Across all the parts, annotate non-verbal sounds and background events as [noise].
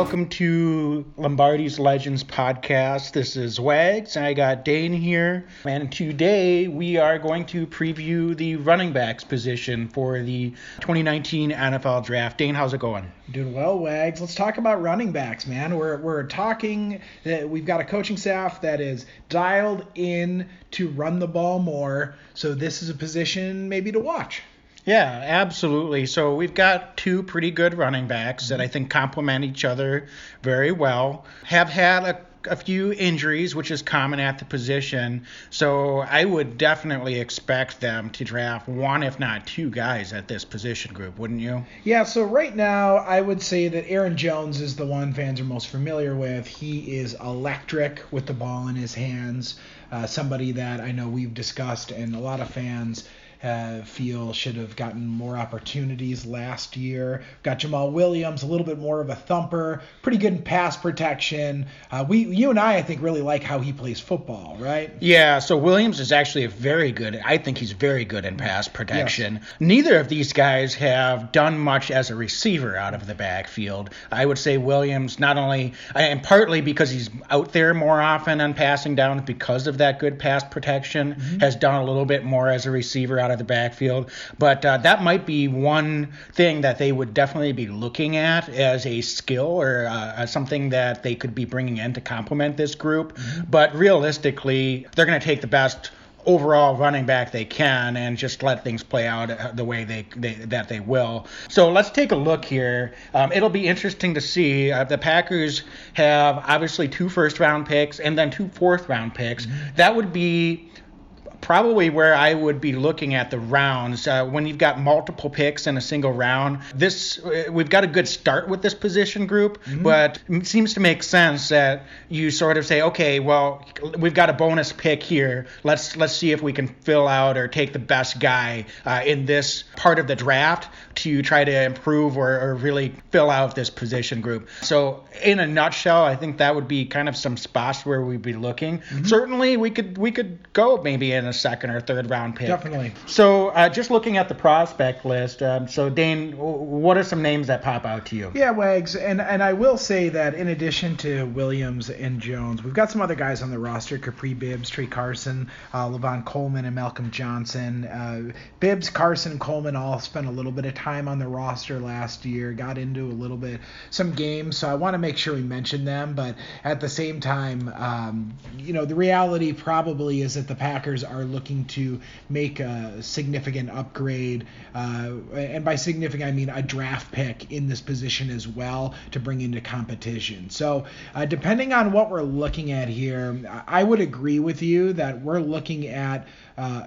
welcome to Lombardi's Legends podcast. This is Wags, and I got Dane here. And today we are going to preview the running backs position for the 2019 NFL Draft. Dane, how's it going? Doing well, Wags. Let's talk about running backs, man. We're, we're talking that we've got a coaching staff that is dialed in to run the ball more. So this is a position maybe to watch. Yeah, absolutely. So we've got two pretty good running backs that I think complement each other very well. Have had a a few injuries, which is common at the position. So I would definitely expect them to draft one, if not two guys at this position group, wouldn't you? Yeah, so right now I would say that Aaron Jones is the one fans are most familiar with. He is electric with the ball in his hands. Uh, somebody that I know we've discussed and a lot of fans uh, feel should have gotten more opportunities last year. Got Jamaal Williams, a little bit more of a thumper, pretty good in pass protection. Uh, we, you and I, I think, really like how he plays football, right? Yeah. So Williams is actually a very good. I think he's very good in pass protection. Yes. Neither of these guys have done much as a receiver out of the backfield. I would say Williams not only and partly because he's out there more often on passing down because of that good pass protection, mm-hmm. has done a little bit more as a receiver out out of the backfield. But uh, that might be one thing that they would definitely be looking at as a skill or uh, something that they could be bringing in to complement this group. Mm-hmm. But realistically, they're going to take the best overall running back they can and just let things play out uh, the way they, they that they will. So let's take a look here. Um, it'll be interesting to see. Uh, the Packers have obviously two first round picks and then two fourth round picks. Mm-hmm. That would be probably where I would be looking at the rounds. Uh, when you've got multiple picks in a single round, this uh, we've got a good start with this position group, mm-hmm. but it seems to make sense that you sort of say, okay, well, we've got a bonus pick here. Let's let's see if we can fill out or take the best guy uh, in this part of the draft to try to improve or, or really fill out this position group. So, in a nutshell, I think that would be kind of some spots where we'd be looking. Mm-hmm. Certainly, we could we could go maybe in a second or third round pick. Definitely. So, uh, just looking at the prospect list, um, so Dane, what are some names that pop out to you? Yeah, Wags, and and I will say that in addition to Williams and Jones, we've got some other guys on the roster: Kapri Bibbs, Tra Carson, uh, Lavon Coleman, and Malcolm Johnson. Uh, Bibbs, Carson, Coleman all spent a little bit of time on the roster last year. Got into a little bit some games, so I want to make sure we mention them. But at the same time, um, you know, the reality probably is that the Packers are looking to make a significant upgrade, uh, and by significant I mean a draft pick in this position as well to bring into competition. So uh, depending on what we're looking at here, I would agree with you that we're looking at. Uh,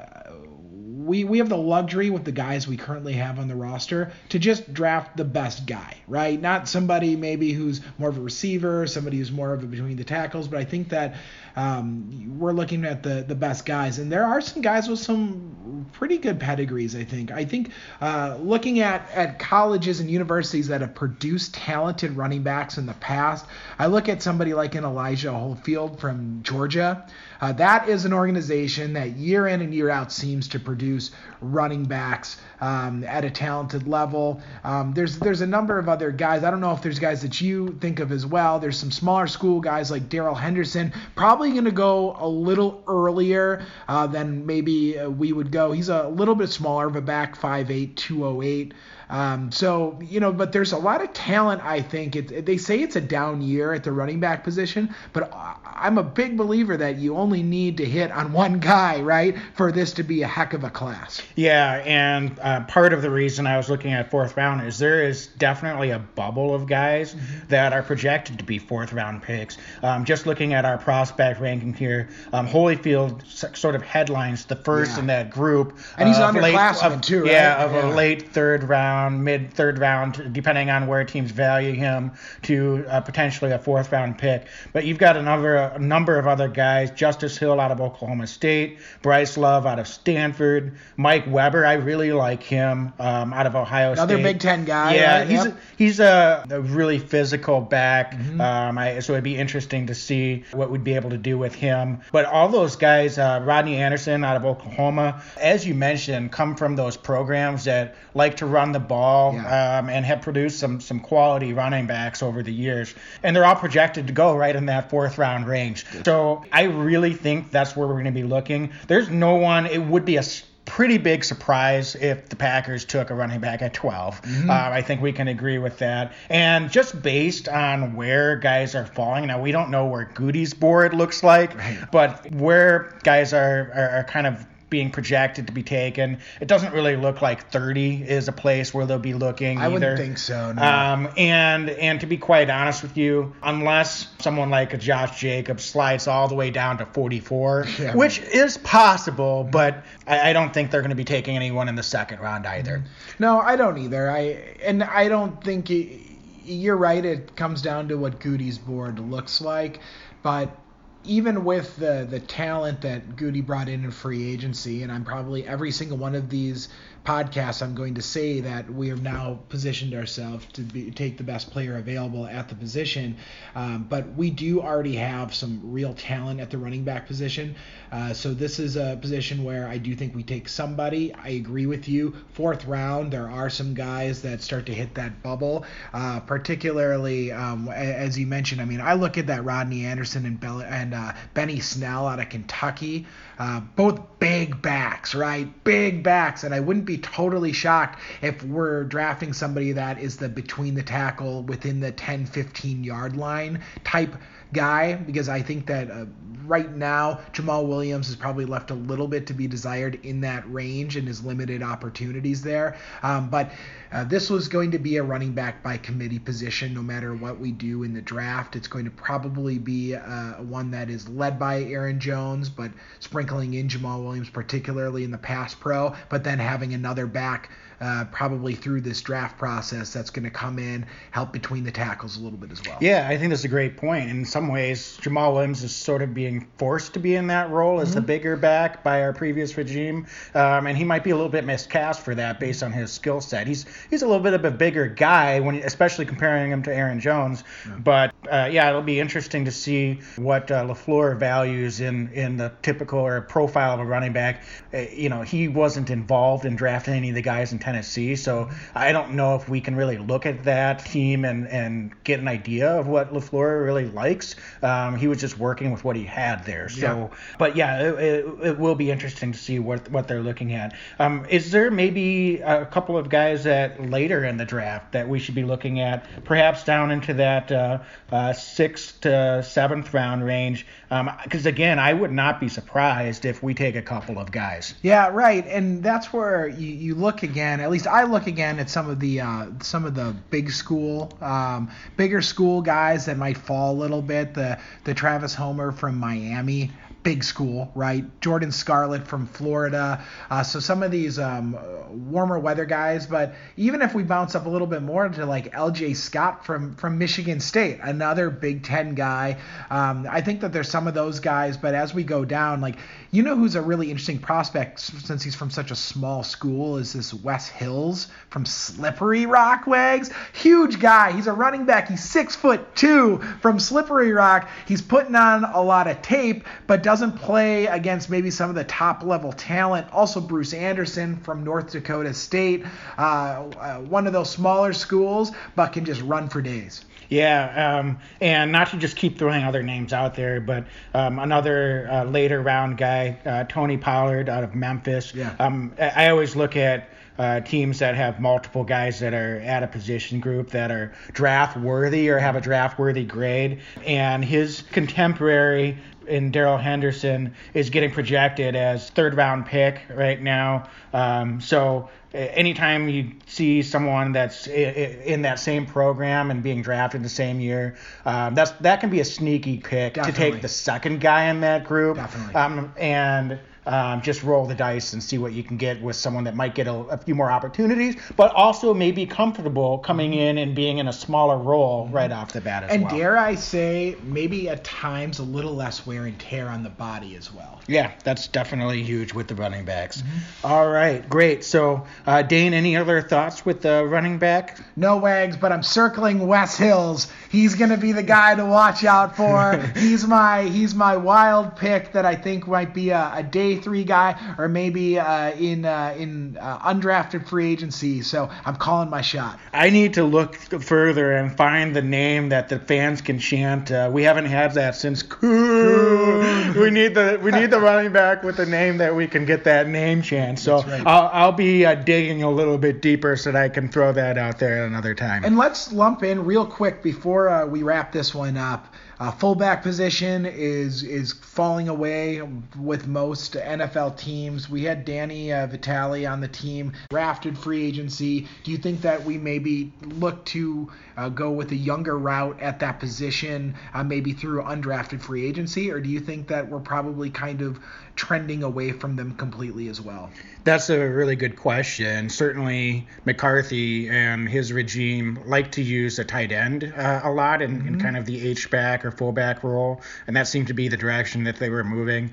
we, we have the luxury with the guys we currently have on the roster to just draft the best guy, right? Not somebody maybe who's more of a receiver, somebody who's more of a between the tackles, but I think that um, we're looking at the the best guys, and there are some guys with some pretty good pedigrees. I think. I think uh, looking at at colleges and universities that have produced talented running backs in the past, I look at somebody like an Elijah Holyfield from Georgia. Uh, that is an organization that year in and year out seems to produce running backs um, at a talented level. Um, there's there's a number of other guys. I don't know if there's guys that you think of as well. There's some smaller school guys like Darrell Henderson, probably going to go a little earlier uh, than maybe uh, we would go. He's a little bit smaller of a back, 5'8", 208. Um, so you know, but there's a lot of talent. I think it, they say it's a down year at the running back position, but I'm a big believer that you only need to hit on one guy, right, for this to be a heck of a class. Yeah, and uh, part of the reason I was looking at fourth round is there is definitely a bubble of guys mm-hmm. that are projected to be fourth round picks. Um, just looking at our prospect ranking here, um, Holyfield sort of headlines the first yeah. in that group, and he's uh, underclassman too, right? Yeah, of yeah. a late third round, mid third round, depending on where teams value him, to uh, potentially a fourth round pick. But you've got another a number of other guys: Justice Hill out of Oklahoma State, Bryce Love out of Stanford. Mike Weber, I really like him um, out of Ohio Another State. Another Big Ten guy. Yeah, right? he's Yep. a, he's a, a really physical back. Mm-hmm. Um, I, so it'd be interesting to see what we'd be able to do with him. But all those guys, uh, Rodney Anderson out of Oklahoma, as you mentioned, come from those programs that like to run the ball Yeah. um, and have produced some some quality running backs over the years. And they're all projected to go right in that fourth round range. So I really think that's where we're going to be looking. There's no one. It would be a pretty big surprise if the Packers took a running back at 12. Mm-hmm. Uh, I think we can agree with that. And just based on where guys are falling, now we don't know where Goody's board looks like, Right. but where guys are, are, are kind of being projected to be taken, it doesn't really look like 30 is a place where they'll be looking. I wouldn't think so. No. Um, and and to be quite honest with you, unless someone like a Josh Jacobs slides all the way down to 44, [laughs] Yeah. which is possible, but I, I don't think they're going to be taking anyone in the second round either. No, I don't either. I and I don't think it, you're right. It comes down to what Goody's board looks like, but even with the the talent that Goody brought in in free agency, and I'm probably every single one of these podcasts, I'm going to say that we have now positioned ourselves to be, take the best player available at the position. Um, but we do already have some real talent at the running back position. Uh, so this is a position where I do think we take somebody. I agree with you. Fourth round, there are some guys that start to hit that bubble, uh, particularly um, as you mentioned. I mean, I look at that Rodney Anderson and, Bell- uh, Benny Snell out of Kentucky, uh, both big backs, right? Big backs, and I wouldn't be totally shocked if we're drafting somebody that is the between the tackle within the 10 15 yard line type guy because I think that uh, right now Jamaal Williams has probably left a little bit to be desired in that range and his limited opportunities there. Um, but uh, this was going to be a running back by committee position no matter what we do in the draft. It's going to probably be uh, one that is led by Aaron Jones, but sprinkling in Jamaal Williams, particularly in the pass pro, but then having another back. Uh, probably through this draft process, that's going to come in, help between the tackles a little bit as well. Yeah, I think that's a great point. In some ways, Jamaal Williams is sort of being forced to be in that role as the bigger back by our previous regime, um, and he might be a little bit miscast for that based on his skill set. He's he's a little bit of a bigger guy when, especially comparing him to Aaron Jones. But uh, yeah, it'll be interesting to see what uh, Lafleur values in in the typical or profile of a running back. Uh, you know, he wasn't involved in drafting any of the guys in Tennessee, so I don't know if we can really look at that team and and get an idea of what Lafleur really likes. Um, he was just working with what he had there. So, but yeah, it, it, it will be interesting to see what what they're looking at. Um, is there maybe a couple of guys that later in the draft that we should be looking at, perhaps down into that uh, uh, sixth to seventh round range? Because again, I would not be surprised if we take a couple of guys. Yeah, right, and that's where you, you look again. At least I look again at some of the uh, some of the big school, um, bigger school guys that might fall a little bit. The the Travis Homer from Miami, big school, right? Jordan Scarlett from Florida. Uh, so some of these um, warmer weather guys, but even if we bounce up a little bit more to like L.J. Scott from from Michigan State, another Big Ten guy. Um, I think that there's some of those guys, but as we go down, like you know who's a really interesting prospect since he's from such a small school is this Wes Hills from Slippery Rock Wags. Huge guy. He's a running back. He's six foot two from Slippery Rock. He's putting on a lot of tape, but doesn't play against maybe some of the top level talent. Also Bruce Anderson from North Dakota State, uh, uh, one of those smaller schools, but can just run for days. Yeah, um, and not to just keep throwing other names out there, but um, another uh, later round guy, uh, Tony Pollard out of Memphis. Yeah. Um, I, I always look at uh, teams that have multiple guys that are at a position group that are draft worthy or have a draft worthy grade, and his contemporary in Darrell Henderson is getting projected as third round pick right now. Um, so anytime you see someone that's in that same program and being drafted the same year, um, that's that can be a sneaky pick to take the second guy in that group. Definitely. Um, and um, just roll the dice and see what you can get with someone that might get a, a few more opportunities, but also may be comfortable coming in and being in a smaller role right off the bat as And well. dare I say, maybe at times a little less wear and tear on the body as well. Yeah, that's definitely huge with the running backs. All right, great. So, uh, Dane, any other thoughts with the running back? No wags, but I'm circling Wes Hills. He's gonna be the guy to watch out for. [laughs] he's my he's my wild pick that I think might be a, a day three guy or maybe uh, in uh, in uh, undrafted free agency. So I'm calling my shot. I need to look further and find the name that the fans can chant. Uh, we haven't had that since Kuhn. We need the we need the [laughs] running back with a name that we can get that name chance. So right. I'll I'll be uh, digging a little bit deeper so that I can throw that out there at another time. And let's lump in real quick before uh, we wrap this one up. Uh, fullback position is is falling away with most NFL teams. We had Danny uh, Vitale on the team, drafted free agency. Do you think that we maybe look to uh, go with a younger route at that position, uh, maybe through undrafted free agency, or do you think that we're probably kind of trending away from them completely as well? That's a really good question. Certainly, McCarthy and his regime like to use a tight end uh, a lot in, in kind of the H back or fullback role, and that seemed to be the direction that they were moving.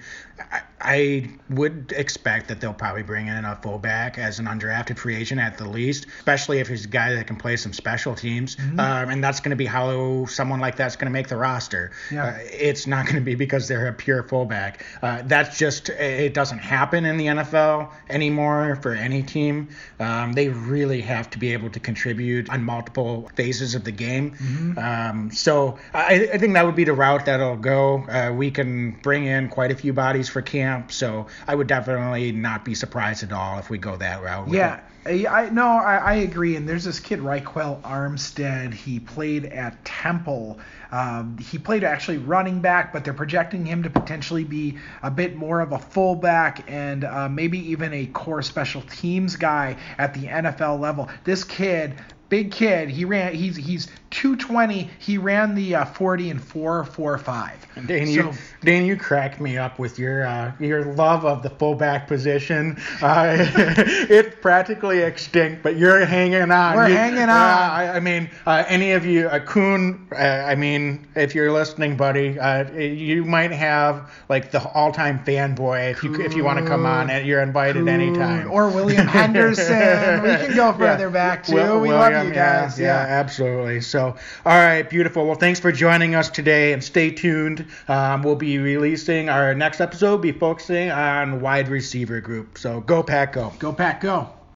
I, I would expect that they'll probably bring in a fullback as an undrafted free agent at the least, especially if he's a guy that can play some special teams, um, and that's going to be how someone like that's going to make the roster. Yeah. Uh, it's not going to be because they're a pure fullback. Uh, that's just it doesn't happen in the NFL anymore for any team. Um, they really have to be able to contribute on multiple phases of the game. Um, so I, I think that would be the route that'll go. Uh, we can bring in quite a few bodies for camp, so I would definitely not be surprised at all if we go that route. Yeah, it. I, no, I, I agree. And there's this kid Ryquell Armstead. He played at Temple. Um, he played actually running back, but they're projecting him to potentially be a bit more of a fullback and uh, maybe even a core special teams guy at the NFL level. This kid. Big kid. He ran. He's he's 220. He ran the uh, 40 and 4 4 5. Dane, you, Dane, you crack me up with your uh, your love of the fullback position. Uh, [laughs] it's practically extinct, but you're hanging on. We're You- hanging on. uh, I, I mean, uh, any of you, uh, Kuhn. Uh, I mean, if you're listening, buddy, uh, you might have like the all-time fanboy if you if you want to come on. You're invited anytime. Or William [laughs] Henderson. we can go further Yeah. back too. Will- we William, love you guys. Yeah, yeah, absolutely. So, all right, beautiful. Well, thanks for joining us today, and stay tuned. Um, we'll be releasing our next episode. Be focusing on wide receiver group. So, go pack, go. Go Pack, go.